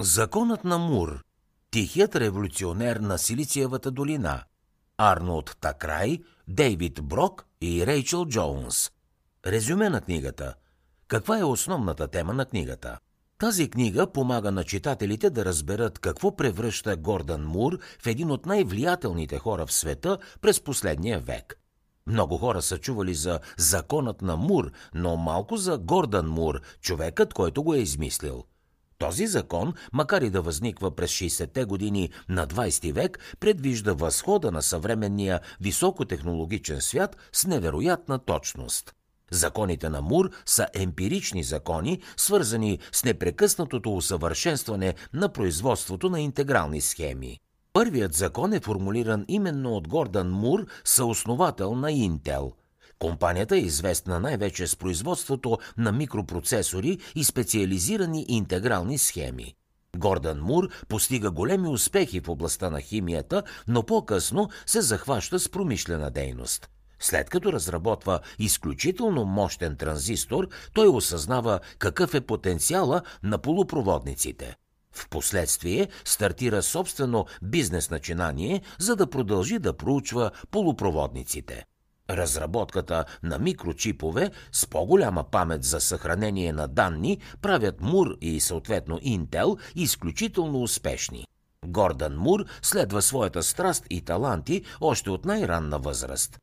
Законът на Мур Тихият революционер на Силициевата долина Арнолд Такрай, Дейвид Брок и Рейчел Джонс Резюме на книгата Каква е основната тема на книгата? Тази книга помага на читателите да разберат какво превръща Гордън Мур в един от най-влиятелните хора в света през последния век. Много хора са чували за законът на Мур, но малко за Гордън Мур, човекът, който го е измислил – този закон, макар и да възниква през 60-те години на 20 век, предвижда възхода на съвременния високотехнологичен свят с невероятна точност. Законите на Мур са емпирични закони, свързани с непрекъснатото усъвършенстване на производството на интегрални схеми. Първият закон е формулиран именно от Гордан Мур, съосновател на Интел – Компанията е известна най-вече с производството на микропроцесори и специализирани интегрални схеми. Гордан Мур постига големи успехи в областта на химията, но по-късно се захваща с промишлена дейност. След като разработва изключително мощен транзистор, той осъзнава какъв е потенциала на полупроводниците. Впоследствие стартира собствено бизнес начинание, за да продължи да проучва полупроводниците. Разработката на микрочипове с по-голяма памет за съхранение на данни правят Мур и съответно Интел изключително успешни. Гордан Мур следва своята страст и таланти още от най-ранна възраст.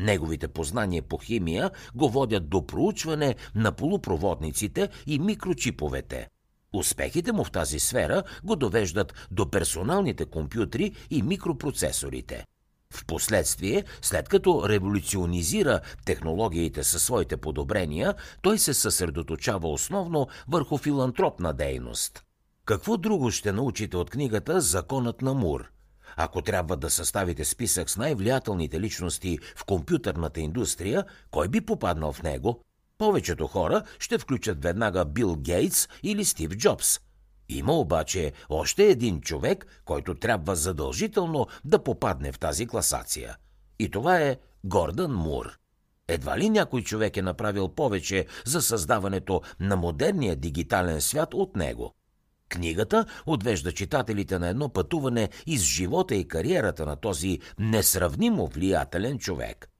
Неговите познания по химия го водят до проучване на полупроводниците и микрочиповете. Успехите му в тази сфера го довеждат до персоналните компютри и микропроцесорите – Впоследствие, след като революционизира технологиите със своите подобрения, той се съсредоточава основно върху филантропна дейност. Какво друго ще научите от книгата Законът на Мур? Ако трябва да съставите списък с най-влиятелните личности в компютърната индустрия, кой би попаднал в него? Повечето хора ще включат веднага Бил Гейтс или Стив Джобс – има обаче още един човек, който трябва задължително да попадне в тази класация. И това е Гордън Мур. Едва ли някой човек е направил повече за създаването на модерния дигитален свят от него. Книгата отвежда читателите на едно пътуване из живота и кариерата на този несравнимо влиятелен човек –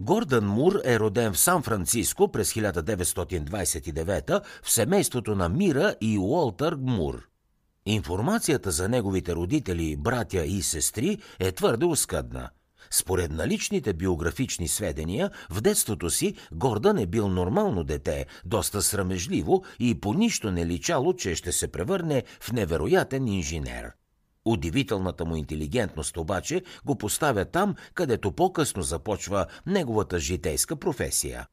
Гордън Мур е роден в Сан-Франциско през 1929 в семейството на Мира и Уолтър Мур. Информацията за неговите родители, братя и сестри е твърде оскъдна. Според наличните биографични сведения, в детството си Гордън е бил нормално дете, доста срамежливо и по нищо не личало, че ще се превърне в невероятен инженер. Удивителната му интелигентност обаче го поставя там, където по-късно започва неговата житейска професия.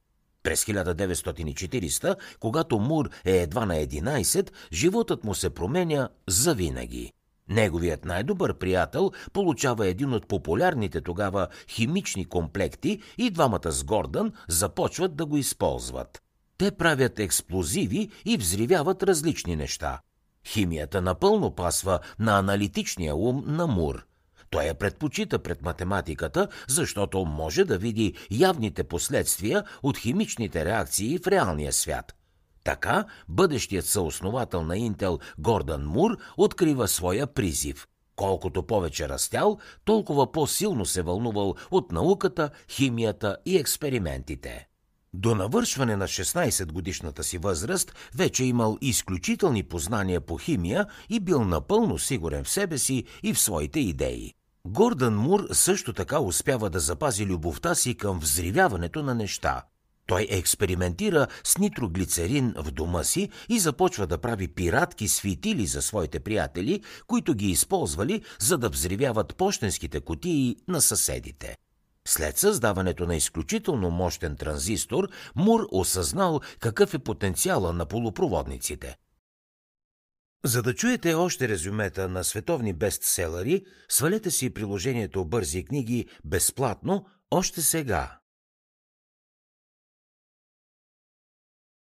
През 1940, когато Мур е едва на 11, животът му се променя завинаги. Неговият най-добър приятел получава един от популярните тогава химични комплекти и двамата с Гордън започват да го използват. Те правят експлозиви и взривяват различни неща. Химията напълно пасва на аналитичния ум на Мур. Той я предпочита пред математиката, защото може да види явните последствия от химичните реакции в реалния свят. Така, бъдещият съосновател на Интел Гордан Мур открива своя призив. Колкото повече растял, толкова по-силно се вълнувал от науката, химията и експериментите. До навършване на 16 годишната си възраст вече имал изключителни познания по химия и бил напълно сигурен в себе си и в своите идеи. Гордън Мур също така успява да запази любовта си към взривяването на неща. Той експериментира с нитроглицерин в дома си и започва да прави пиратки светили за своите приятели, които ги използвали, за да взривяват почтенските котии на съседите. След създаването на изключително мощен транзистор, Мур осъзнал какъв е потенциала на полупроводниците. За да чуете още резюмета на световни бестселери, свалете си приложението Бързи книги безплатно още сега.